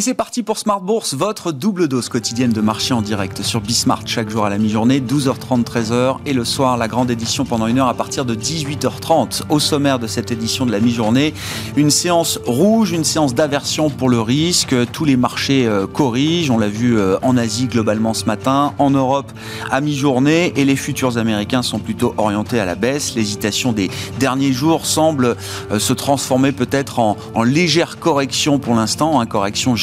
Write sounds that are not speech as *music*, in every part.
Et c'est parti pour Smart Bourse, votre double dose quotidienne de marché en direct sur Bismart chaque jour à la mi-journée, 12h30, 13h et le soir la grande édition pendant une heure à partir de 18h30. Au sommaire de cette édition de la mi-journée, une séance rouge, une séance d'aversion pour le risque. Tous les marchés euh, corrigent, on l'a vu euh, en Asie globalement ce matin, en Europe à mi-journée et les futurs américains sont plutôt orientés à la baisse. L'hésitation des derniers jours semble euh, se transformer peut-être en, légère correction pour l'instant, hein, correction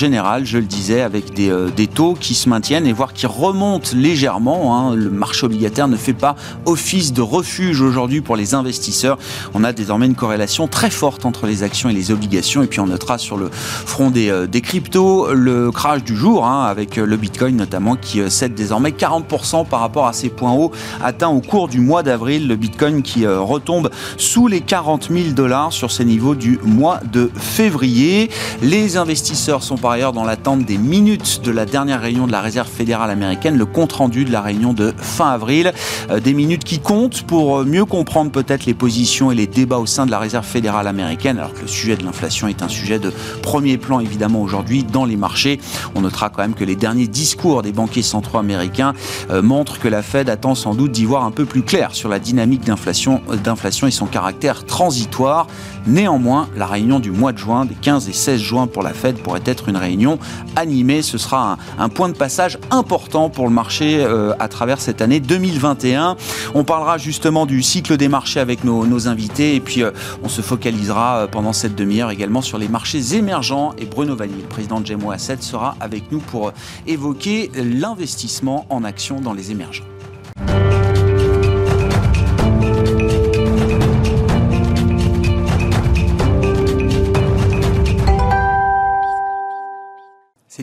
je le disais, avec des, euh, des, taux qui se maintiennent et voire qui remontent légèrement. Hein. Le marché obligataire ne fait pas office de refuge aujourd'hui pour les investisseurs. On a désormais une corrélation très forte entre les actions et les obligations. Et puis on notera sur le front des, euh, cryptos le crash du jour, hein, avec euh, le Bitcoin notamment qui cède désormais 40% par rapport à ses points hauts atteints au cours du mois d'avril. Le Bitcoin qui retombe sous les 40 000 dollars sur ces niveaux du mois de février. Les investisseurs sont ailleurs dans l'attente des minutes de la dernière réunion de la Réserve fédérale américaine, le compte-rendu de la réunion de fin avril. Euh, des minutes qui comptent pour mieux comprendre peut-être les positions et les débats au sein de la Réserve fédérale américaine, alors que le sujet de l'inflation est un sujet de premier plan évidemment aujourd'hui dans les marchés. On notera quand même que les derniers discours des banquiers centraux américains euh, montrent que la Fed attend sans doute d'y voir un peu plus clair sur la dynamique euh, d'inflation et son caractère transitoire. Néanmoins, la réunion du mois de juin, des 15 et 16 juin pour la Fed, pourrait être une réunion animée. Ce sera un, point de passage important pour le marché euh, à travers cette année 2021. On parlera justement du cycle des marchés avec nos, invités et puis euh, on se focalisera euh, pendant cette demi-heure également sur les marchés émergents. Et Bruno Valli, le président de Gemo Asset, sera avec nous pour évoquer l'investissement en action dans les émergents.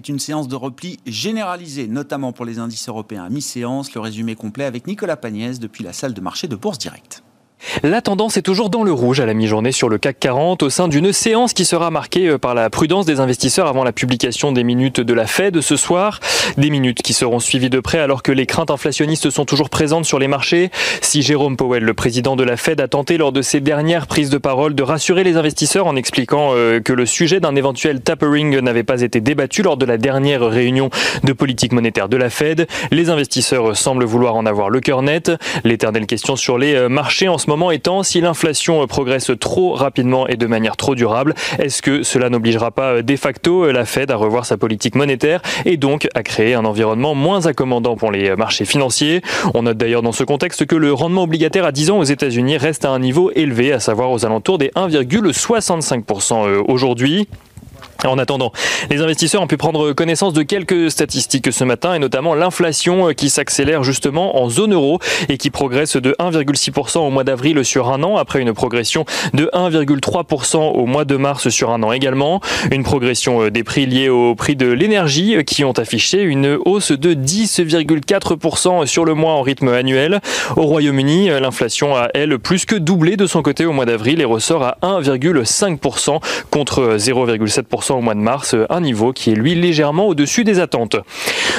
Une séance de repli généralisée, notamment pour les indices européens à mi-séance. Le résumé complet avec Nicolas Pagnès depuis la salle de marché de Bourse Directe. La tendance est toujours dans le rouge à la mi-journée sur le CAC 40 au sein d'une séance qui sera marquée euh, par la prudence des investisseurs avant la publication des minutes de la Fed ce soir. Des minutes qui seront suivies de près alors que les craintes inflationnistes sont toujours présentes sur les marchés. Si Jérôme Powell, le président de la Fed, a tenté lors de ses dernières prises de parole de rassurer les investisseurs en expliquant euh, que le sujet d'un éventuel tapering n'avait pas été débattu lors de la dernière réunion de politique monétaire de la Fed, les investisseurs semblent vouloir en avoir le cœur net. L'éternelle question sur les euh, marchés en ce moment étant, si l'inflation progresse trop rapidement et de manière trop durable, est-ce que cela n'obligera pas euh, de facto euh, la Fed à revoir sa politique monétaire et donc à créer un environnement moins accommodant pour les euh, marchés financiers? On note d'ailleurs dans ce contexte que le rendement obligataire à 10 ans aux États-Unis reste à un niveau élevé, à savoir aux alentours des 1,65% aujourd'hui. En attendant, les investisseurs ont pu prendre connaissance de quelques statistiques ce matin et notamment l'inflation euh, qui s'accélère justement en zone euro et qui progresse de 1,6% au mois d'avril sur un an après une progression de 1,3% au mois de mars sur un an également. Une progression euh, des prix liés au prix de l'énergie euh, qui ont affiché une hausse de 10,4% sur le mois en rythme annuel. Au Royaume-Uni, l'inflation a elle plus que doublé de son côté au mois d'avril et ressort à 1,5% contre 0,7% au mois de mars, un niveau qui est lui légèrement au-dessus des attentes.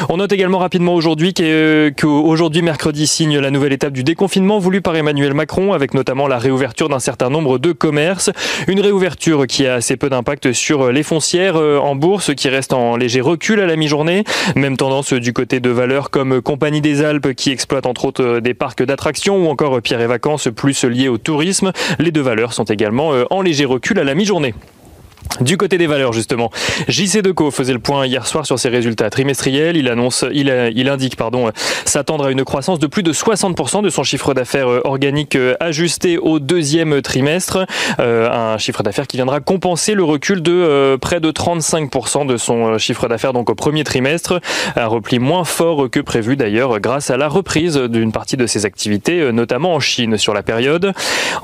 On note également rapidement aujourd'hui qu'aujourd'hui mercredi signe la nouvelle étape du déconfinement voulu par Emmanuel Macron avec notamment la réouverture d'un certain nombre de commerces. Une réouverture qui a assez peu d'impact sur les foncières euh, en bourse qui reste en léger recul à la mi-journée. Même tendance du côté de valeurs comme Compagnie des Alpes qui exploite entre autres des parcs d'attractions ou encore Pierre et Vacances plus liés au tourisme. Les deux valeurs sont également euh, en léger recul à la mi-journée. Du côté des valeurs, justement, JC Deco faisait le point hier soir sur ses résultats trimestriels. Il annonce, il, il indique, pardon, s'attendre à une croissance de plus de 60% de son chiffre d'affaires euh, organique euh, ajusté au deuxième trimestre. Euh, un chiffre d'affaires qui viendra compenser le recul de près de 35% de son chiffre d'affaires donc au premier trimestre. Un repli moins fort que prévu d'ailleurs grâce à la reprise d'une partie de ses activités, notamment en Chine sur la période.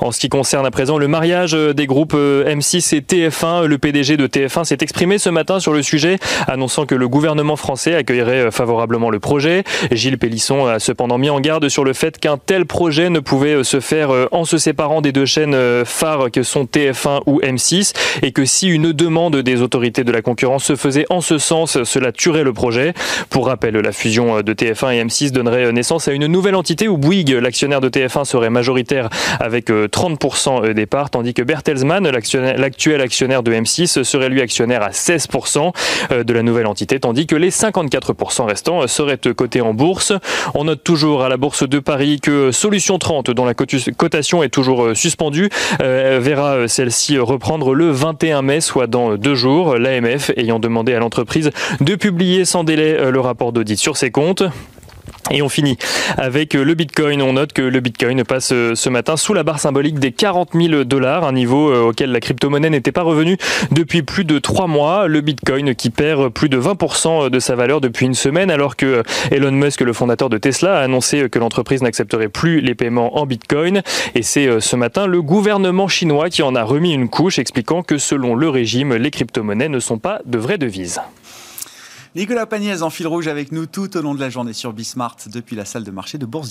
En ce qui concerne à présent le mariage des groupes M6 et TF1, le PDG de TF1 s'est exprimé ce matin sur le sujet, annonçant que le gouvernement français accueillerait euh, favorablement le projet. Gilles Pélisson a cependant mis en garde sur le fait qu'un tel projet ne pouvait euh, se faire euh, en se séparant des deux chaînes phares que sont TF1 ou M6 et que si une demande des autorités de la concurrence se faisait en ce sens, cela tuerait le projet. Pour rappel, la fusion de TF1 et M6 donnerait naissance à une nouvelle entité où Bouygues, l'actionnaire de TF1, serait majoritaire avec 30% des parts, tandis que Bertelsmann, l'actuel actionnaire de M6, M6 serait lui actionnaire à 16% de la nouvelle entité, tandis que les 54% restants seraient cotés en bourse. On note toujours à la bourse de Paris que Solution 30, dont la cotation est toujours suspendue, verra celle-ci reprendre le 21 mai, soit dans deux jours. L'AMF ayant demandé à l'entreprise de publier sans délai le rapport d'audit sur ses comptes. Et on finit avec euh, le Bitcoin. On note que le Bitcoin passe euh, ce matin sous la barre symbolique des 40 000 dollars, un niveau euh, auquel la crypto-monnaie n'était pas revenue depuis plus de trois mois. Le Bitcoin qui perd plus de 20% de sa valeur depuis une semaine, alors que Elon Musk, le fondateur de Tesla, a annoncé que l'entreprise n'accepterait plus les paiements en Bitcoin. Et c'est ce matin le gouvernement chinois qui en a remis une couche, expliquant que selon le régime, les crypto-monnaies ne sont pas de vraies devises. Nicolas Pagnès en fil rouge avec nous tout au long de la journée sur Bismart depuis la salle de marché de Bourse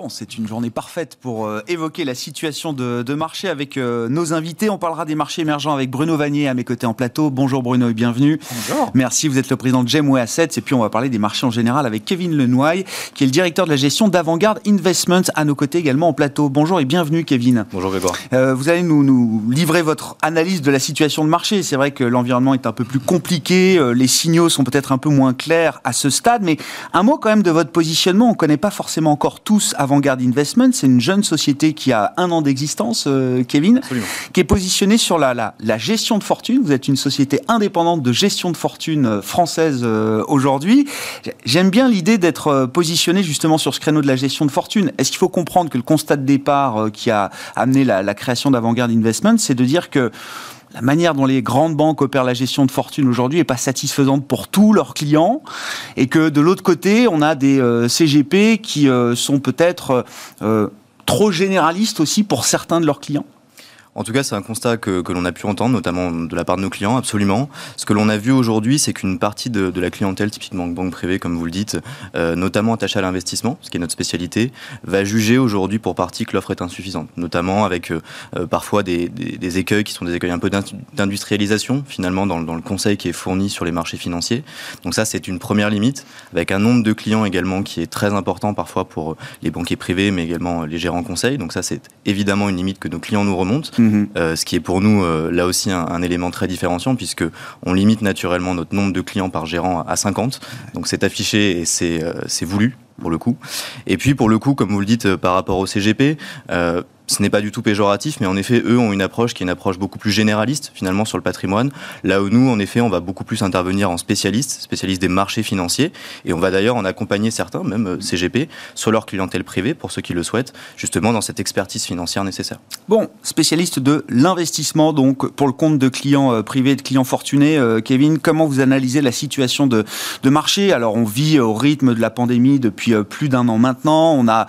Direct. c'est une journée parfaite pour euh, évoquer la situation de, marché avec euh, nos invités. On parlera des marchés émergents avec Bruno Vanier à mes côtés en plateau. Bonjour Bruno et bienvenue. Bonjour. Merci, vous êtes le président de Gemway Assets. Et puis on va parler des marchés en général avec Kevin Lenoy, qui est le directeur de la gestion d'Avantgarde Investment à nos côtés également en plateau. Bonjour et bienvenue Kevin. Bonjour Grégoire. Euh, vous allez nous, nous, livrer votre analyse de la situation de marché. C'est vrai que l'environnement est un peu plus compliqué, les signaux sont peut-être un peu moins clairs à ce stade, mais un mot quand même de votre positionnement. On ne connaît pas forcément encore tous Avantgarde Investment c'est une jeune société qui a un an d'existence, euh, Kevin, qui est positionnée sur la, la, gestion de fortune. Vous êtes une société indépendante de gestion de fortune euh, française euh, aujourd'hui. J'aime bien l'idée d'être positionné justement sur ce créneau de la gestion de fortune. Est-ce qu'il faut comprendre que le constat de départ qui a amené la, la création d'Avant-Garde Investment, c'est de dire que la manière dont les grandes banques opèrent la gestion de fortune aujourd'hui n'est pas satisfaisante pour tous leurs clients et que de l'autre côté, on a des euh, CGP qui euh, sont peut-être euh, trop généralistes aussi pour certains de leurs clients en tout cas, c'est un constat que, que l'on a pu entendre, notamment de la part de nos clients, absolument. Ce que l'on a vu aujourd'hui, c'est qu'une partie de, de, la clientèle, typiquement banque privée, comme vous le dites, euh, notamment attachée à l'investissement, ce qui est notre spécialité, va juger aujourd'hui pour partie que l'offre est insuffisante, notamment avec euh, euh parfois des, des, des, écueils qui sont des écueils un peu d'industrialisation, finalement, dans, dans, le conseil qui est fourni sur les marchés financiers. Donc ça, c'est une première limite, avec un nombre de clients également qui est très important parfois pour les banquiers privés, mais également les gérants conseils. Donc ça, c'est évidemment une limite que nos clients nous remontent. Mhm. Euh, ce qui est pour nous euh, là aussi un, élément très différenciant puisque on limite naturellement notre nombre de clients par gérant à 50. Donc c'est affiché et c'est euh, voulu pour le coup. Et puis pour le coup, comme vous le dites par rapport au CGP, ce n'est pas du tout péjoratif, mais en effet, eux ont une approche qui est une approche beaucoup plus généraliste finalement sur le patrimoine. Là où nous, en effet, on va beaucoup plus intervenir en spécialiste, spécialiste des marchés financiers, et on va d'ailleurs en accompagner certains, même euh, CGP, sur leur clientèle privée pour ceux qui le souhaitent, justement dans cette expertise financière nécessaire. Bon, spécialiste de l'investissement, donc pour le compte de clients euh, privés, de clients fortunés, euh, Kevin, comment vous analysez la situation de, de marché? Alors on vit au rythme de la pandémie depuis plus d'un an maintenant. On a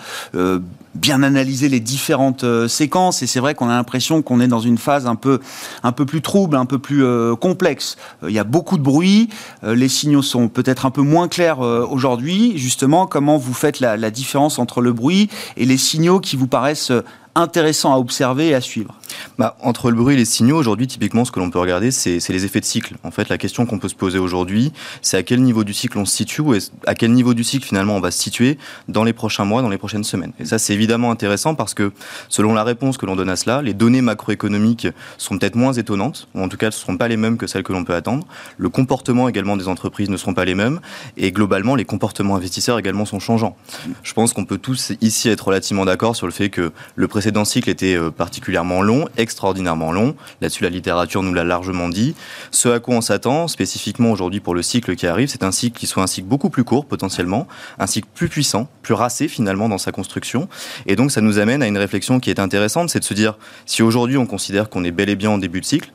bien analyser les différentes euh, séquences et c'est vrai qu'on a l'impression qu'on est dans une phase un peu un peu plus trouble, un peu plus euh, complexe. Euh, il y a beaucoup de bruit, les signaux sont peut-être un peu moins clairs aujourd'hui. Justement, comment vous faites la, la, différence entre le bruit et les signaux qui vous paraissent intéressant à observer et à suivre bah, Entre le bruit et les signaux, aujourd'hui, typiquement, ce que l'on peut regarder, c'est les effets de cycle. En fait, la question qu'on peut se poser aujourd'hui, c'est à quel niveau du cycle on se situe et à quel niveau du cycle, finalement, on va se situer dans les prochains mois, dans les prochaines semaines. Et ça, c'est évidemment intéressant parce que, selon la réponse que l'on donne à cela, les données macroéconomiques sont peut-être moins étonnantes, ou en tout cas, ne seront pas les mêmes que celles que l'on peut attendre. Le comportement également des entreprises ne seront pas les mêmes. Et globalement, les comportements investisseurs également sont changeants. Je pense qu'on peut tous ici être relativement d'accord sur le fait que le cycle était euh, particulièrement long, extraordinairement long. Là-dessus, la littérature nous l'a largement dit. Ce à quoi on s'attend, spécifiquement aujourd'hui pour le cycle qui arrive, c'est un cycle qui soit un cycle beaucoup plus court potentiellement, un cycle plus puissant, plus racé finalement dans sa construction. Et donc, ça nous amène à une réflexion qui est intéressante, c'est de se dire, si aujourd'hui on considère qu'on est bel et bien en début de cycle,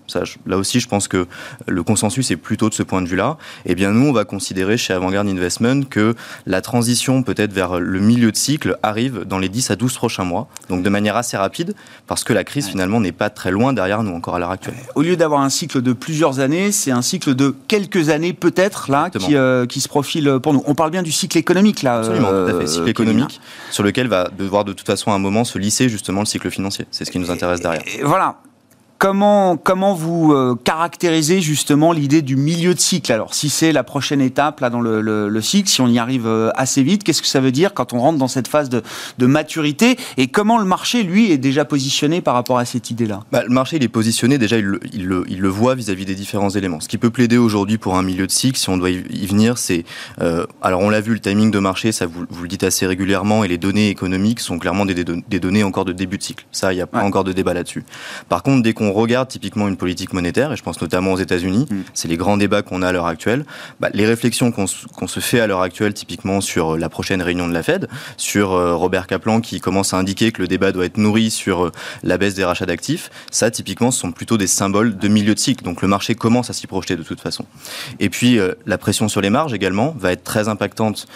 là aussi, je pense que le consensus est plutôt de ce point de vue-là, eh bien, nous, on va considérer chez Avantgarde Investment que la transition peut-être vers le milieu de cycle arrive dans les 10 à 12 prochains mois, donc de manière assez rapide, parce que la crise finalement n'est pas très loin derrière nous encore à l'heure actuelle. Au lieu d'avoir un cycle de plusieurs années, c'est un cycle de quelques années peut-être là qui, euh, qui, se profile pour nous. On parle bien du cycle économique là. Absolument, tout à fait. Euh, cycle économique sur lequel va devoir de toute façon à un moment se lisser justement le cycle financier. C'est ce qui nous intéresse derrière. voilà Comment, comment vous euh, caractérisez justement l'idée du milieu de cycle? Alors, si c'est la prochaine étape là dans le, le, cycle, si on y arrive euh, assez vite, qu'est-ce que ça veut dire quand on rentre dans cette phase de, de maturité? Et comment le marché, lui, est déjà positionné par rapport à cette idée-là? Bah, Le marché, il est positionné, déjà, il le, il le, il le voit vis-à-vis des différents éléments. Ce qui peut plaider aujourd'hui pour un milieu de cycle, si on doit y venir, c'est... Euh, alors, on l'a vu, le timing de marché, ça vous, vous, le dites assez régulièrement, et les données économiques sont clairement des, des, données encore de début de cycle. Ça, il n'y a pas encore de débat là-dessus. Par contre, dès qu'on regarde typiquement une politique monétaire, et je pense notamment aux États-Unis, mm. c'est les grands débats qu'on a à l'heure actuelle, bah, les réflexions qu'on se fait à l'heure actuelle, typiquement sur euh, la prochaine réunion de la Fed, sur euh, Robert Kaplan qui commence à indiquer que le débat doit être nourri sur euh, la baisse des rachats d'actifs, ça typiquement ce sont plutôt des symboles de milieu de cycle. Donc le marché commence à s'y projeter de toute façon. Et puis la pression sur les marges également va être très impactante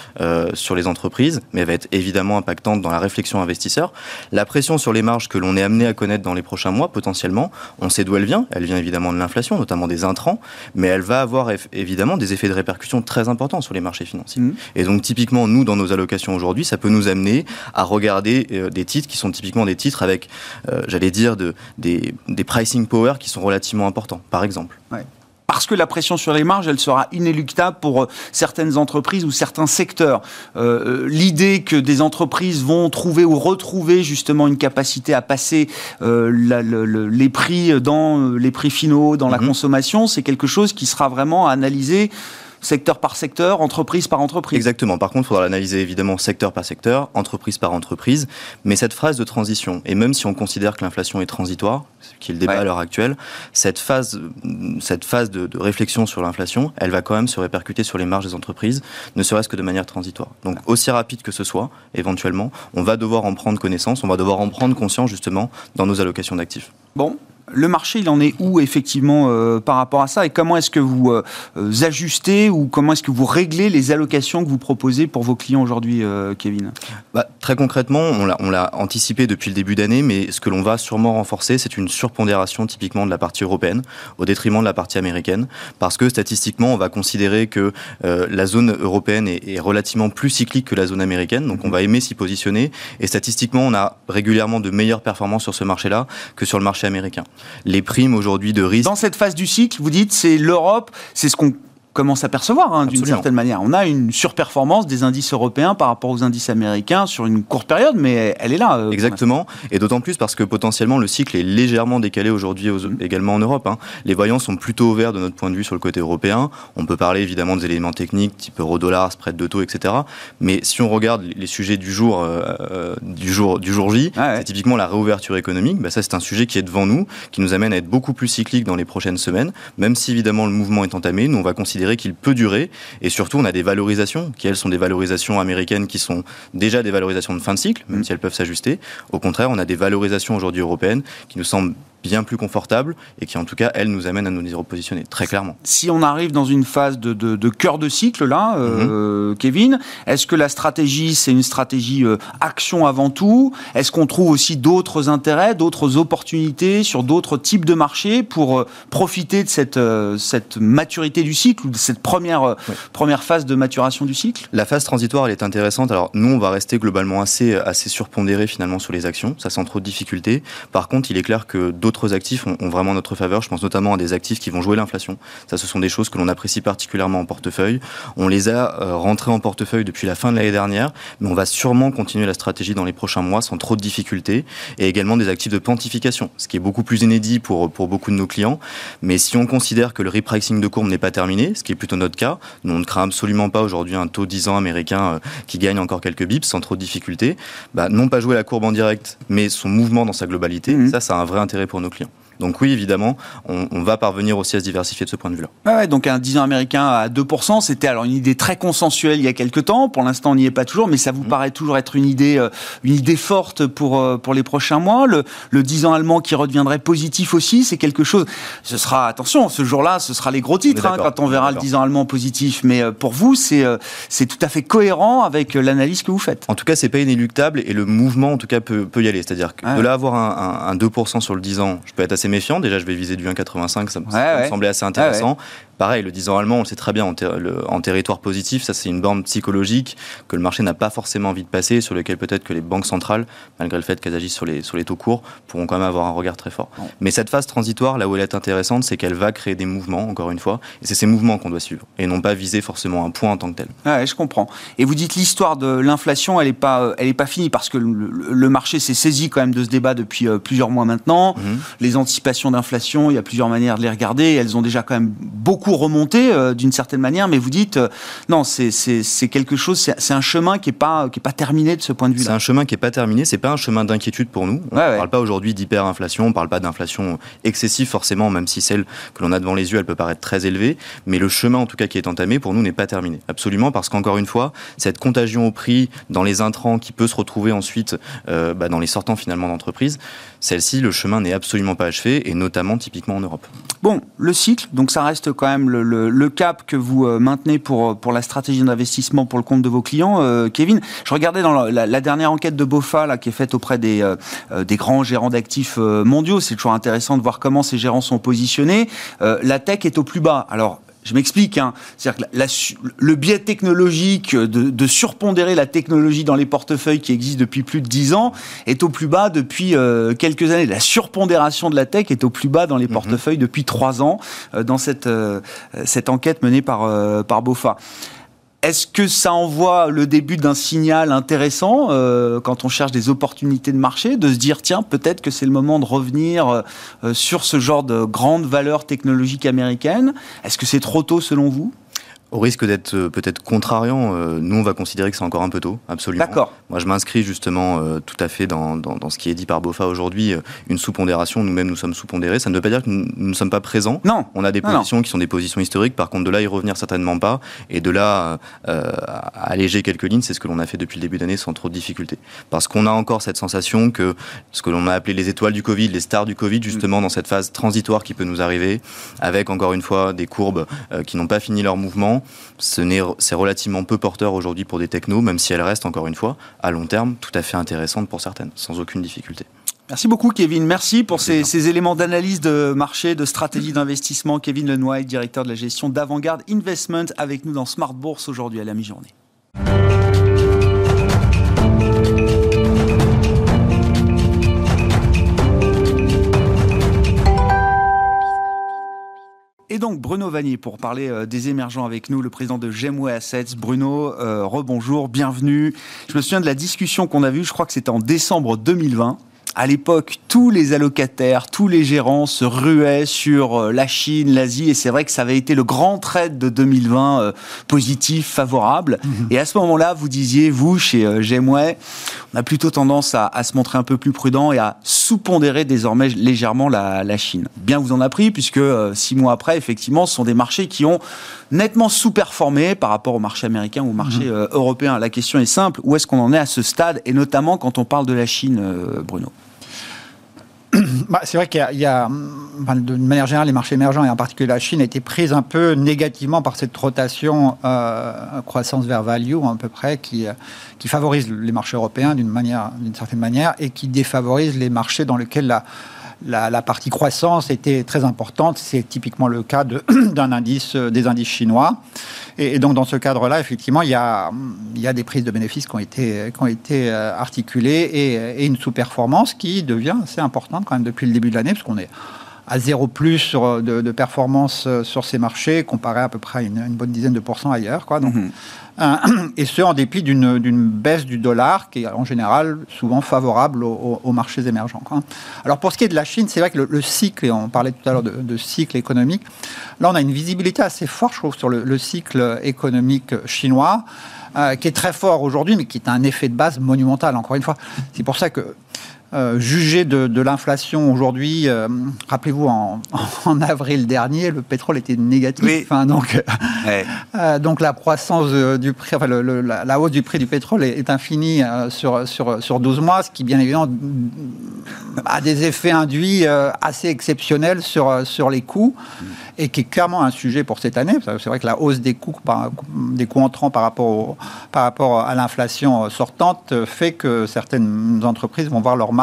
sur les entreprises, mais va être évidemment impactante dans la réflexion investisseur. La pression sur les marges que l'on est amené à connaître dans les prochains mois, potentiellement, on sait d'où elle vient. Elle vient évidemment de l'inflation, notamment des intrants, mais elle va avoir évidemment des effets de répercussion très importants sur les marchés financiers. Mmh. Et donc typiquement, nous, dans nos allocations aujourd'hui, ça peut nous amener à regarder euh, des titres qui sont typiquement des titres avec, euh, j'allais dire, de, des, des pricing power qui sont relativement importants, par exemple. Ouais parce que la pression sur les marges, elle sera inéluctable pour euh, certaines entreprises ou certains secteurs. Euh, euh, l'idée que des entreprises vont trouver ou retrouver justement une capacité à passer les prix dans les prix finaux, dans la mhm. consommation, c'est quelque chose qui sera vraiment analysé secteur par secteur, entreprise par entreprise. Exactement. Par contre, il faudra l'analyser évidemment secteur par secteur, entreprise par entreprise. Mais cette phase de transition, et même si on considère que l'inflation est transitoire, ce qui est le débat à l'heure actuelle, cette phase, cette phase de, réflexion sur l'inflation, elle va quand même se répercuter sur les marges des entreprises, ne serait-ce que de manière transitoire. Donc, aussi rapide que ce soit, éventuellement, on va devoir en prendre connaissance, on va devoir en prendre conscience justement dans nos allocations d'actifs. Bon, le marché, il en est où effectivement euh, par rapport à ça? Et comment est-ce que vous euh, ajustez ou comment est-ce que vous réglez les allocations que vous proposez pour vos clients aujourd'hui, euh, Kevin? Bah, Très concrètement, on l'a anticipé depuis le début d'année, mais ce que l'on va sûrement renforcer, c'est une surpondération typiquement de la partie européenne au détriment de la partie américaine, parce que statistiquement, on va considérer que la zone européenne est, relativement plus cyclique que la zone américaine, donc on va aimer s'y positionner, et statistiquement, on a régulièrement de meilleures performances sur ce marché-là que sur le marché américain les primes aujourd'hui de risque. Dans cette phase du cycle, vous dites c'est l'Europe, c'est ce qu'on commence à percevoir hein, d'une certaine manière. On a une surperformance des indices européens par rapport aux indices américains sur une courte période, mais elle est là. Euh, Exactement, et d'autant plus parce que potentiellement le cycle est légèrement décalé aujourd'hui mmh. également en Europe. Hein. Les voyants sont plutôt ouverts de notre point de vue sur le côté européen. On peut parler évidemment des éléments techniques type euro-dollar, spread de taux, etc. Mais si on regarde les sujets du jour, euh, euh, du jour, du jour J, ah c'est typiquement la réouverture économique. Bah, ça, c'est un sujet qui est devant nous, qui nous amène à être beaucoup plus cyclique dans les prochaines semaines, même si évidemment le mouvement est entamé. Nous, on va considérer qu'il peut durer. Et surtout, on a des valorisations qui, elles, sont des valorisations américaines qui sont déjà des valorisations de fin de cycle, même mmh. si elles peuvent s'ajuster. Au contraire, on a des valorisations aujourd'hui européennes qui nous semblent bien plus confortable et qui en tout cas, elle nous amène à nous y repositionner très clairement. Si on arrive dans une phase de, de, cœur de cycle là, euh, mhm. Kevin, est-ce que la stratégie c'est une stratégie euh, action avant tout? Est-ce qu'on trouve aussi d'autres intérêts, d'autres opportunités sur d'autres types de marchés pour euh, profiter de cette, cette maturité du cycle ou de cette première, première phase de maturation du cycle? La phase transitoire elle est intéressante. Alors nous on va rester globalement assez, assez surpondéré finalement sur les actions, ça sans trop de difficultés. Par contre il est clair que d'autres d'autres actifs ont, vraiment notre faveur. Je pense notamment à des actifs qui vont jouer l'inflation. Ça, ce sont des choses que l'on apprécie particulièrement en portefeuille. On les a euh, rentrés en portefeuille depuis la fin de l'année dernière, mais on va sûrement continuer la stratégie dans les prochains mois sans trop de difficultés. Et également des actifs de quantification, ce qui est beaucoup plus inédit pour, pour beaucoup de nos clients. Mais si on considère que le repricing de courbe n'est pas terminé, ce qui est plutôt notre cas, nous on ne craint absolument pas aujourd'hui un taux 10 ans américain euh, qui gagne encore quelques bips sans trop de difficultés. Bah, non pas jouer la courbe en direct, mais son mouvement dans sa globalité, mmh. ça, ça a un vrai intérêt pour nos clients. Donc oui, évidemment, on, va parvenir aussi à se diversifier de ce point de vue-là. ouais, donc un 10 ans américain à 2%, c'était alors une idée très consensuelle il y a quelques temps. Pour l'instant, on n'y est pas toujours, mais ça vous mmh. paraît toujours être une idée, euh, une idée forte pour, euh, pour les prochains mois. Le, le 10 ans allemand qui redeviendrait positif aussi, c'est quelque chose. Ce sera, attention, ce jour-là, ce sera les gros titres hein, quand on verra le 10 ans allemand positif. Mais euh, pour vous, c'est c'est tout à fait cohérent avec l'analyse que vous faites. En tout cas, c'est pas inéluctable et le mouvement, en tout cas, peut, peut y aller. C'est-à-dire que de là avoir un, un, un 2% sur le 10 ans, je peux être assez méfiant. Déjà, je vais viser du 1,85, ça, me semblait assez intéressant. Pareil, le 10 ans allemand, on le sait très bien, en, territoire positif, ça c'est une borne psychologique que le marché n'a pas forcément envie de passer, sur lequel peut-être que les banques centrales, malgré le fait qu'elles agissent sur les, sur les taux courts, pourront quand même avoir un regard très fort. Mais cette phase transitoire, là où elle est intéressante, c'est qu'elle va créer des mouvements, encore une fois, et c'est ces mouvements qu'on doit suivre, et non pas viser forcément un point en tant que tel. Ouais, je comprends. Et vous dites l'histoire de l'inflation, elle n'est pas, elle est pas finie, parce que le, marché s'est saisi quand même de ce débat depuis euh, plusieurs mois maintenant. Mhm. Les anticipations d'inflation, il y a plusieurs manières de les regarder, elles ont déjà quand même beaucoup remonté. Euh, d'une certaine manière, mais vous dites, euh, non, c'est quelque chose, c'est un chemin qui n'est pas, qui est pas terminé de ce point de vue-là. C'est un chemin qui n'est pas terminé, c'est pas un chemin d'inquiétude pour nous. On ne parle pas aujourd'hui d'hyperinflation, on ne parle pas d'inflation excessive forcément, même si celle que l'on a devant les yeux, elle peut paraître très élevée, mais le chemin en tout cas qui est entamé pour nous n'est pas terminé. Absolument, parce qu'encore une fois, cette contagion au prix dans les intrants qui peut se retrouver ensuite euh, bah, dans les sortants finalement d'entreprise, celle-ci, le chemin n'est absolument pas achevé, et notamment typiquement en Europe. Bon, le cycle, donc ça reste quand même le, cap que vous euh, maintenez pour, euh, pour la stratégie d'investissement pour le compte de vos clients. Euh, Kevin, je regardais dans la, dernière enquête de BOFA qui est faite auprès des, des grands gérants d'actifs mondiaux. C'est toujours intéressant de voir comment ces gérants sont positionnés. la tech est au plus bas. Alors, je m'explique. Hein. C'est-à-dire que le biais technologique de, de, surpondérer la technologie dans les portefeuilles qui existent depuis plus de 10 ans est au plus bas depuis euh, quelques années. La surpondération de la tech est au plus bas dans les mhm. portefeuilles depuis 3 ans euh, dans cette, euh, cette enquête menée par, par BOFA. Est-ce que ça envoie le début d'un signal intéressant euh, quand on cherche des opportunités de marché, de se dire tiens peut-être que c'est le moment de revenir euh, sur ce genre de grande valeur technologique américaine Est-ce que c'est trop tôt selon vous? Au risque d'être euh, peut-être contrariant, euh, nous on va considérer que c'est encore un peu tôt, absolument. D'accord. Moi je m'inscris justement euh, tout à fait dans, dans, dans, ce qui est dit par BOFA aujourd'hui, une sous-pondération, nous-mêmes nous sommes sous-pondérés, ça ne veut pas dire que nous ne sommes pas présents. Non. On a des positions qui sont des positions historiques, par contre de là y revenir certainement pas, et de là alléger quelques lignes, c'est ce que l'on a fait depuis le début d'année sans trop de difficultés. Parce qu'on a encore cette sensation que ce que l'on a appelé les étoiles du Covid, les stars du Covid, justement mm. dans cette phase transitoire qui peut nous arriver, avec encore une fois des courbes qui n'ont pas fini leur mouvement, c'est relativement peu porteur aujourd'hui pour des technos, même si elles restent, encore une fois, à long terme, tout à fait intéressantes pour certaines, sans aucune difficulté. Merci beaucoup Kevin, merci pour ces, éléments d'analyse de marché, de stratégie d'investissement. Kevin Lenoy, directeur de la gestion d'Avantgarde Investment, avec nous dans Smart Bourse aujourd'hui à la mi-journée. Et donc Bruno Vanier pour parler euh, des émergents avec nous, le président de Gemway Assets. Bruno, euh, rebonjour, bienvenue. Je me souviens de la discussion qu'on a vue, je crois que c'était en décembre 2020 à l'époque, tous les allocataires, tous les gérants se ruaient sur euh, la Chine, l'Asie, et c'est vrai que ça avait été le grand trade de 2020 euh, positif, favorable. Mhm. Et à ce moment-là, vous disiez, vous, chez euh, Gemway, on a plutôt tendance à, se montrer un peu plus prudent et à sous-pondérer désormais légèrement la, la, Chine. Bien vous en a pris, puisque six mois après, effectivement, ce sont des marchés qui ont nettement sous-performé par rapport au marché américain ou au marché mhm. européen. La question est simple, où est-ce qu'on en est à ce stade, et notamment quand on parle de la Chine, Bruno? Bah, c'est vrai qu'il y a, de manière générale, les marchés émergents, et en particulier la Chine, a été prise un peu négativement par cette rotation euh, croissance vers value, à peu près, qui, qui favorise les marchés européens d'une manière, d'une certaine manière, et qui défavorise les marchés dans lesquels la, la, partie croissance était très importante. C'est typiquement le cas *clears throat* d'un indice, euh, des indices chinois. Et, donc, dans ce cadre-là, effectivement, il y, a, il y a des prises de bénéfices qui ont été, qui ont été euh, articulées et, une sous-performance qui devient assez importante quand même depuis le début de l'année, parce est à zéro plus de, de, performance euh, sur ces marchés, comparé à peu près à une, bonne dizaine de pourcents ailleurs. Quoi. Donc, mhm. et ce, en dépit d'une baisse du dollar qui est en général souvent favorable aux, marchés émergents. Alors pour ce qui est de la Chine, c'est vrai que le, cycle, et on parlait tout à l'heure de, cycle économique, là on a une visibilité assez forte, je trouve, sur le, cycle économique chinois. Euh, qui est très fort aujourd'hui, mais qui est un effet de base monumental, encore une fois. C'est pour ça que euh, juger de, l'inflation aujourd'hui, euh, rappelez-vous, *laughs* en, avril dernier, le pétrole était négatif. Enfin, donc, euh, donc la croissance du prix, enfin, la, hausse du prix du pétrole est, infinie sur, sur, sur 12 mois, ce qui, bien évidemment, a des effets induits assez exceptionnels sur, sur les coûts et qui est clairement un sujet pour cette année. C'est vrai que la hausse des coûts, des coûts entrants par rapport, par rapport à l'inflation sortante fait que certaines entreprises vont voir leur marge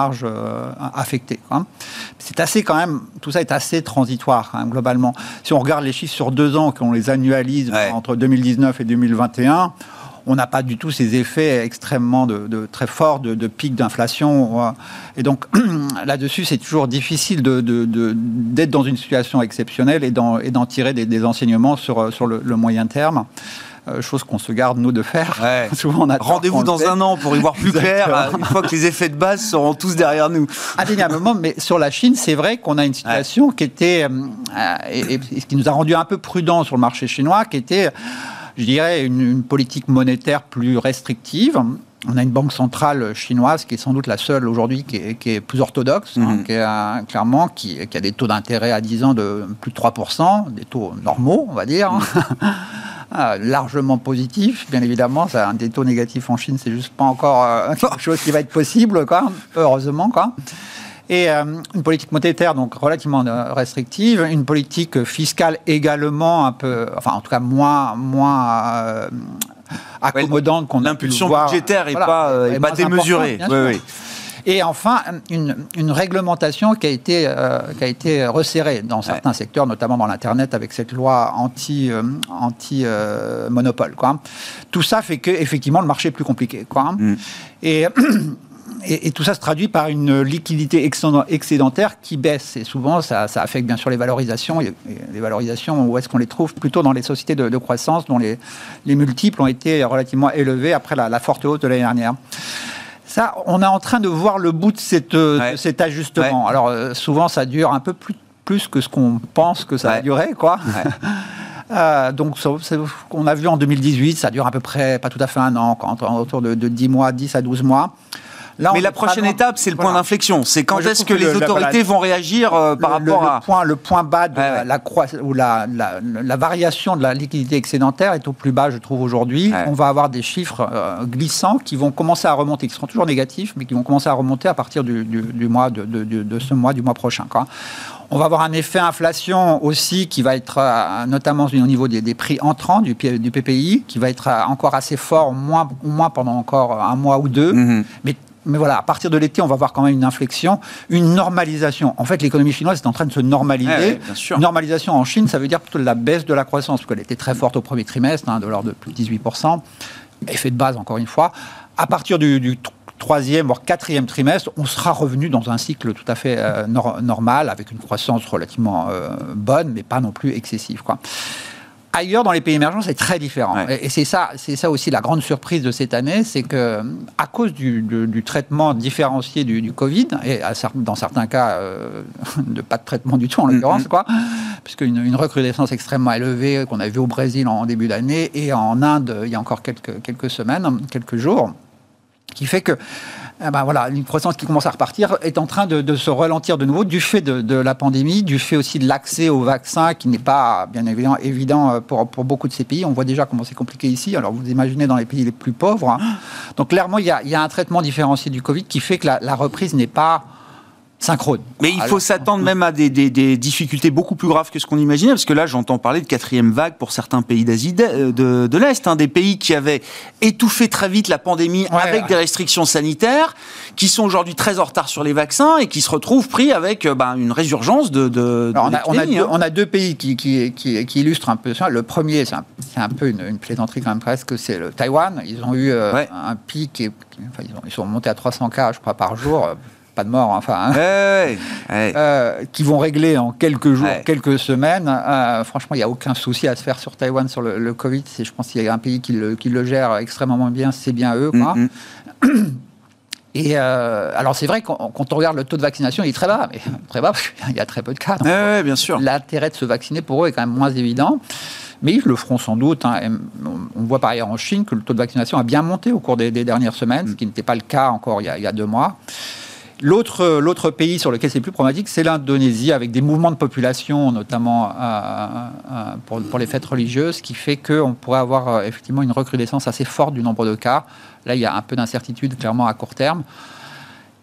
affectée. C'est assez quand même, tout ça est assez transitoire hein, globalement. Si on regarde les chiffres sur deux ans, qu'on les annualise entre 2019 et 2021, on n'a pas du tout ces effets extrêmement de, très forts de, pic d'inflation. Et donc *clears throat* là-dessus, c'est toujours difficile d'être dans une situation exceptionnelle et d'en tirer des, enseignements sur, sur le, moyen terme euh, chose qu'on se garde nous de faire. *laughs* Souvent, Rendez-vous dans un an pour y voir plus clair, euh, une fois que les effets de base seront tous derrière nous. Indéniablement, mais sur la Chine, c'est vrai qu'on a une situation qui était, euh, et, ce qui nous a rendu un peu prudents sur le marché chinois, qui était je dirais, une, politique monétaire plus restrictive. On a une banque centrale chinoise qui est sans doute la seule aujourd'hui qui, est plus orthodoxe, hein, mhm. qui a, clairement, qui, a des taux d'intérêt à 10 ans de plus de 3%, des taux normaux, on va dire. Mhm. *laughs* Ah, largement positifs, bien évidemment. Ça, des taux négatifs en Chine, c'est juste pas encore euh, *laughs* quelque chose qui va être possible, quoi. Heureusement, quoi et euh, une politique monétaire donc relativement euh, restrictive, une politique fiscale également un peu, enfin en tout cas moins moins euh, accommodante qu'on a L'impulsion budgétaire n'est pas, pas démesurée. Et enfin, une, une, réglementation qui a été, qui a été resserrée dans certains secteurs, notamment dans l'Internet, avec cette loi anti, anti monopole. Quoi. Tout ça fait que effectivement le marché est plus compliqué. Quoi. Mm. Et *clears throat* et, tout ça se traduit par une liquidité excédentaire qui baisse. Et souvent, ça, affecte bien sûr les valorisations. Et, les valorisations, où est-ce qu'on les trouve? Plutôt dans les sociétés de, croissance dont les, les, multiples ont été relativement élevés après la, forte hausse de l'année dernière. Ça, on est en train de voir le bout de, cette, cet ajustement. Alors, euh, souvent, ça dure un peu plus, plus que ce qu'on pense que ça va durer, quoi. *laughs* Euh, donc, on a vu en 2018, ça dure à peu près, pas tout à fait un an, quand, autour de, de 10 mois, 10 à 12 mois. Mais la prochaine étape, c'est le point d'inflexion. C'est quand est-ce que, les autorités vont réagir euh, par rapport à... Point, le point bas de la, ou la, la, variation de la liquidité excédentaire est au plus bas, je trouve, aujourd'hui. On va avoir des chiffres euh, glissants qui vont commencer à remonter, qui seront toujours négatifs, mais qui vont commencer à remonter à partir du, mois de, de, ce mois, du mois prochain. Quoi. On va avoir un effet inflation aussi qui va être euh, notamment au niveau des, prix entrants du, du, PPI, qui va être encore assez fort, moins, moins pendant encore un mois ou deux, mm-hmm. mais mais voilà, à partir de l'été, on va voir quand même une inflexion, une normalisation. En fait, l'économie chinoise est en train de se normaliser. Normalisation en Chine, ça veut dire plutôt la baisse de la croissance, parce qu'elle était très forte au premier trimestre, hein, de l'ordre de plus de 18%. Effet de base, encore une fois. À partir du, troisième, voire quatrième trimestre, on sera revenu dans un cycle tout à fait euh, normal, avec une croissance relativement euh, bonne, mais pas non plus excessive. Quoi. Ailleurs, dans les pays émergents, c'est très différent. Et, c'est ça, c'est ça aussi la grande surprise de cette année, c'est que à cause du, traitement différencié du, Covid, et dans certains cas, euh, *laughs* de pas de traitement du tout en l'occurrence, mm-hmm. quoi, puisqu'une une recrudescence extrêmement élevée qu'on a vu au Brésil en, début d'année et en Inde il y a encore quelques, quelques semaines, quelques jours, qui fait que ben voilà, une croissance qui commence à repartir est en train de, se ralentir de nouveau du fait de, la pandémie, du fait aussi de l'accès au vaccin qui n'est pas bien évidemment évident euh, pour, pour, beaucoup de ces pays. On voit déjà comment c'est compliqué ici. Alors vous imaginez dans les pays les plus pauvres. Hein. Donc clairement, il y, a, il y, a, un traitement différencié du Covid qui fait que la reprise n'est pas synchrone. Mais il faut s'attendre même à des, difficultés beaucoup plus graves que ce qu'on imaginait, parce que là, j'entends parler de quatrième vague pour certains pays d'Asie de, de, l'Est, hein, des pays qui avaient étouffé très vite la pandémie avec des restrictions sanitaires, qui sont aujourd'hui très en retard sur les vaccins et qui se retrouvent pris avec euh, ben, une résurgence de. de, on, a, on, a deux, hein. on, a, deux, pays qui, qui, qui, illustrent un peu ça. Le premier, c'est un, peu une, plaisanterie quand même presque, c'est le Taïwan. Ils ont eu euh, un pic, et, enfin, ils, ils sont montés à 300 cas, je crois, par jour pas de mort, enfin, hein. euh, qui vont régler en quelques jours, quelques semaines. Euh, franchement, il n'y a aucun souci à se faire sur Taïwan sur le, Covid. Je pense qu'il y a un pays qui le, qui le, gère extrêmement bien, c'est bien eux. Quoi. Mm-hmm. *clears throat* Et euh, alors c'est vrai quand, quand on regarde le taux de vaccination, il est très bas, mais *laughs* très bas parce qu'il y a très peu de cas. bien sûr. L'intérêt de se vacciner pour eux est quand même moins évident. Mais ils le feront sans doute. Hein. On voit par ailleurs en Chine que le taux de vaccination a bien monté au cours des, dernières semaines, ce qui n'était pas le cas encore il y a, il y a deux mois. L'autre, pays sur lequel c'est plus problématique, c'est l'Indonésie, avec des mouvements de population, notamment euh, euh, pour, les fêtes religieuses, qui fait qu'on pourrait avoir euh, effectivement une recrudescence assez forte du nombre de cas. Là, il y a un peu d'incertitude, clairement, à court terme.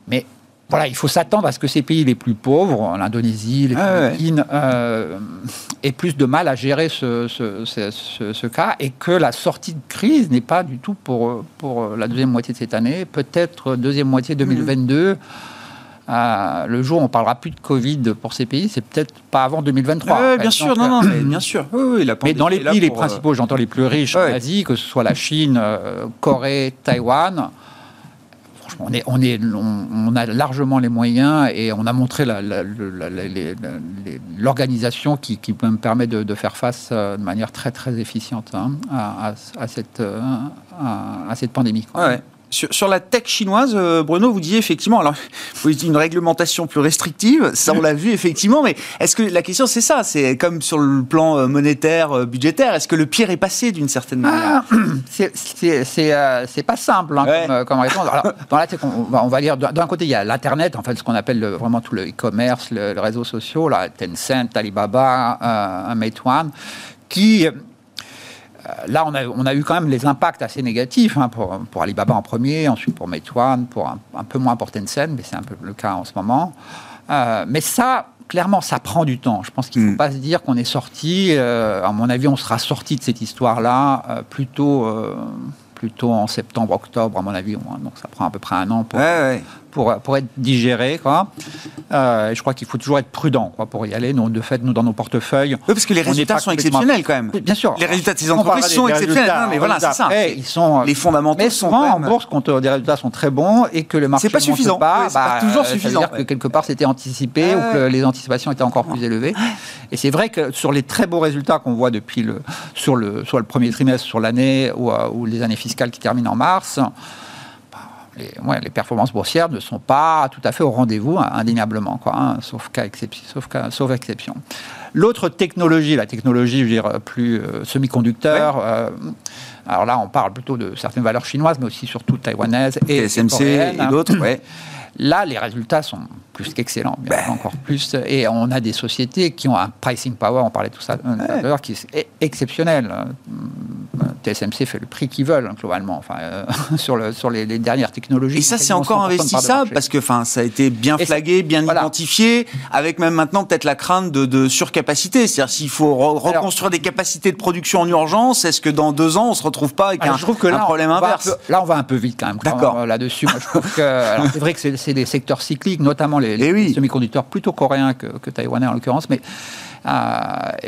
Mais voilà, il faut s'attendre à ce que ces pays les plus pauvres, l'Indonésie, les ah Philippines, euh, aient plus de mal à gérer ce, ce, cas et que la sortie de crise n'est pas du tout pour, pour la deuxième moitié de cette année, peut-être deuxième moitié 2022. euh, le jour où on parlera plus de Covid pour ces pays, c'est peut-être pas avant 2023. Oui, bien sûr, non, non, mais bien sûr. Oui, mais dans les pays les principaux, j'entends les plus riches en Asie, que ce soit la Chine, Corée, Taïwan, on, est, on, a largement les moyens et on a montré l'organisation qui, me permet de, faire face de manière très très efficiente hein, cette, à, cette pandémie. Sur, la tech chinoise, euh, Bruno, vous disiez effectivement, alors *laughs* vous dites une réglementation plus restrictive, ça on l'a vu effectivement, mais est-ce que la question c'est ça, c'est comme sur le plan euh, monétaire, euh, budgétaire, est-ce que le pire est passé d'une certaine manière? *clears throat* ah, C'est pas simple hein, comme, réponse. Alors, *laughs* dans la tech, on va, dire, d'un côté il y a l'internet, en fait, ce qu'on appelle vraiment tout le e-commerce, le, réseau social, là, Tencent, Alibaba, Meituan, qui euh, là, on a, on a, eu quand même les impacts assez négatifs hein, pour, pour, Alibaba en premier, ensuite pour Meituan, pour un, peu moins pour Tencent, mais c'est un peu le cas en ce moment. Euh, mais ça, clairement, ça prend du temps. Je pense qu'il ne faut mm. pas se dire qu'on est sorti. Euh, à mon avis, on sera sorti de cette histoire-là plutôt, plutôt en septembre, octobre, à mon avis. Donc ça prend à peu près un an pour, pour, pour être digéré. Quoi. Euh, je crois qu'il faut toujours être prudent quoi, pour y aller. Nous, de fait, nous, dans nos portefeuilles. Oui, parce que les résultats sont exceptionnels quand même. Bien sûr. Les résultats de ces entreprises sont exceptionnels. mais voilà, c'est ça. ils sont, les fondamentaux mais sont. en bourse, quand des résultats sont très bons et que le marché. C'est pas suffisant. Pas, bah, pas toujours suffisant. Ça veut dire que quelque part, c'était anticipé ou que les anticipations étaient encore plus élevées. Et c'est vrai que sur les très beaux résultats qu'on voit depuis le, sur le, soit le premier trimestre, sur l'année ou, euh, ou les années fiscales qui terminent en mars, les, performances boursières ne sont pas tout à fait au rendez-vous, hein, indéniablement, quoi, hein, sauf, cas exception, sauf, sauf exception. L'autre technologie, la technologie, je veux dire, plus euh, semi-conducteur, euh, alors là, on parle plutôt de certaines valeurs chinoises, mais aussi surtout taïwanaises et, SMC et hein. d'autres, ouais. *clears throat* Là, les résultats sont plus qu'excellents, ben. encore plus. Et on a des sociétés qui ont un pricing power, on parlait de tout ça euh, qui est exceptionnel. TSMC fait le prix qu'ils veulent, hein, globalement, enfin, euh, *laughs* sur, le, sur les, dernières technologies. Et ça, c'est encore investissable parce que ça a été bien flagué, bien identifié, avec même maintenant peut-être la crainte de, surcapacité. C'est-à-dire s'il faut reconstruire des capacités de production en urgence, est-ce que dans deux ans, on se retrouve pas avec un, je trouve que là, problème inverse Là, on va un peu vite quand même. D'accord. Là-dessus, c'est vrai que c'est des secteurs cycliques, notamment les, eh semi-conducteurs plutôt coréens que, que taïwanais en l'occurrence, mais euh,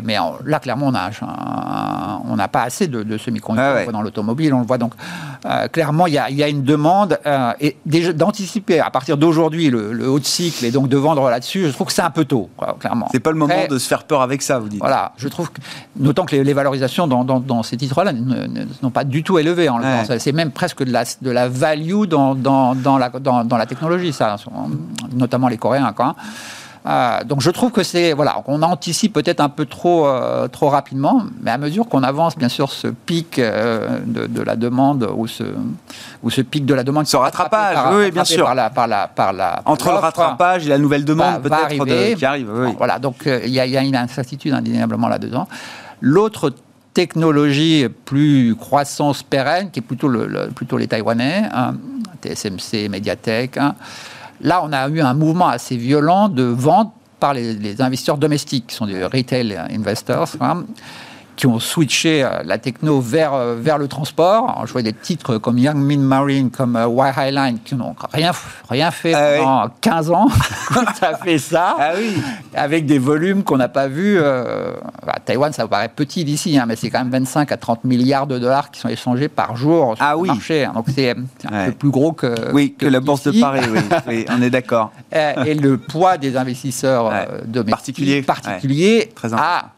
mais là, clairement, on n'a pas assez de, semi-conducteurs ah dans l'automobile. On le voit donc euh, clairement, il y, a, une demande euh, et d'anticiper à partir d'aujourd'hui le, haut de cycle et donc de vendre là-dessus. Je trouve que c'est un peu tôt, clairement. C'est pas le moment de se faire peur avec ça, vous dites. Voilà, je trouve que, que les, valorisations dans, ces titres-là n'ont pas du tout élevé. C'est même presque de la, de la value dans, dans, la, dans, la technologie, ça, notamment les Coréens. Quoi. Euh, donc je trouve que c'est voilà, on anticipe peut-être un peu trop euh, trop rapidement, mais à mesure qu'on avance, bien sûr, ce pic euh, de, la demande ou ce ou ce pic de la demande, ce rattrapage, oui, bien sûr, par la par la par la entre le rattrapage et la nouvelle demande peut-être qui arrive. Oui. Voilà, donc il y, a une incertitude indéniablement là-dedans. L'autre technologie plus croissance pérenne, qui est plutôt le, plutôt les Taïwanais, hein, TSMC, Mediatek. Hein, Là, on a eu un mouvement assez violent de vente par les, investisseurs domestiques, qui sont des retail investors. Hein qui ont switché euh, la techno vers, euh, vers le transport. je vois des titres comme Young Min Marine, comme euh, White Highline, qui n'ont rien, rien fait ah pendant 15 ans. *laughs* ça fait ça, ah oui. avec des volumes qu'on n'a pas vus. Bah, Taïwan, ça vous paraît petit d'ici, hein, mais c'est quand même 25 à 30 milliards de dollars qui sont échangés par jour sur ah le marché. Hein. donc c'est un peu plus gros que, oui, que, la bourse de Paris. *laughs* oui, on est d'accord. Et, le poids des investisseurs domestiques particuliers, a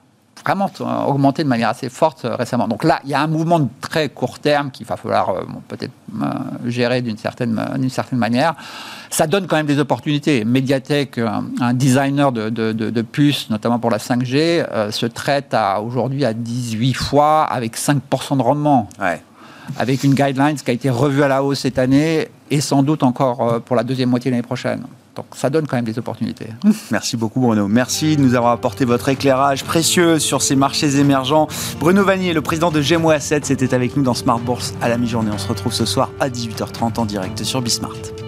vraiment augmenté de manière assez forte euh, récemment. Donc là, il y a un mouvement de très court terme qu'il va falloir euh, peut-être euh, gérer d'une certaine, d'une certaine manière. Ça donne quand même des opportunités. Mediatek, un, designer de, de, puces, notamment pour la 5G, se traite à, aujourd'hui à 18 fois avec 5% de rendement. Avec une guideline qui a été revue à la hausse cette année et sans doute encore pour la deuxième moitié de l'année prochaine. Donc ça donne quand même des opportunités. *laughs* Merci beaucoup Bruno. Merci de nous avoir apporté votre éclairage précieux sur ces marchés émergents. Bruno Vanier, le président de Gemo Asset, c'était avec nous dans Smart Bourse à la mi-journée. On se retrouve ce soir à 18h30 en direct sur Bismart.